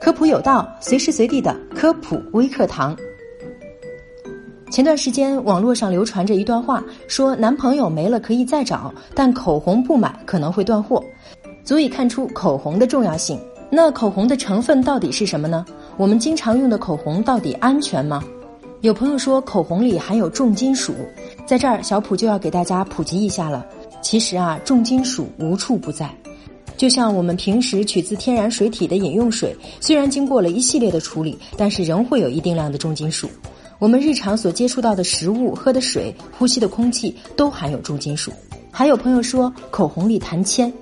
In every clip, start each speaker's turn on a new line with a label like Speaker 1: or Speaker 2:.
Speaker 1: 科普有道，随时随地的科普微课堂。前段时间网络上流传着一段话，说男朋友没了可以再找，但口红不买可能会断货，足以看出口红的重要性。那口红的成分到底是什么呢？我们经常用的口红到底安全吗？有朋友说口红里含有重金属，在这儿小普就要给大家普及一下了。其实啊，重金属无处不在。就像我们平时取自天然水体的饮用水，虽然经过了一系列的处理，但是仍会有一定量的重金属。我们日常所接触到的食物、喝的水、呼吸的空气都含有重金属。还有朋友说口红里含铅，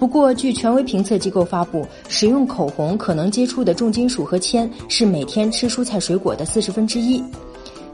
Speaker 1: 不过据权威评测机构发布，使用口红可能接触的重金属和铅是每天吃蔬菜水果的四十分之一。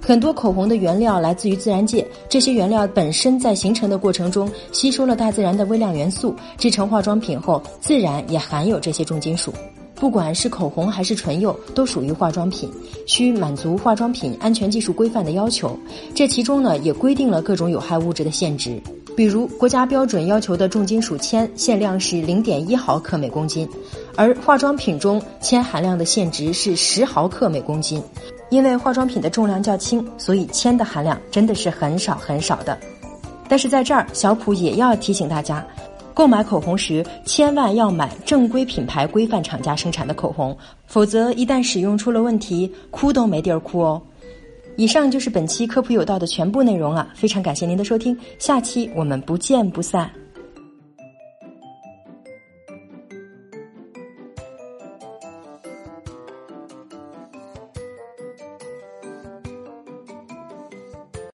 Speaker 1: 很多口红的原料来自于自然界，这些原料本身在形成的过程中吸收了大自然的微量元素，制成化妆品后自然也含有这些重金属。不管是口红还是唇釉，都属于化妆品，需满足化妆品安全技术规范的要求。这其中呢，也规定了各种有害物质的限值，比如国家标准要求的重金属铅限量是零点一毫克每公斤，而化妆品中铅含量的限值是十毫克每公斤。因为化妆品的重量较轻，所以铅的含量真的是很少很少的。但是在这儿，小普也要提醒大家，购买口红时千万要买正规品牌、规范厂家生产的口红，否则一旦使用出了问题，哭都没地儿哭哦。以上就是本期科普有道的全部内容了，非常感谢您的收听，下期我们不见不散。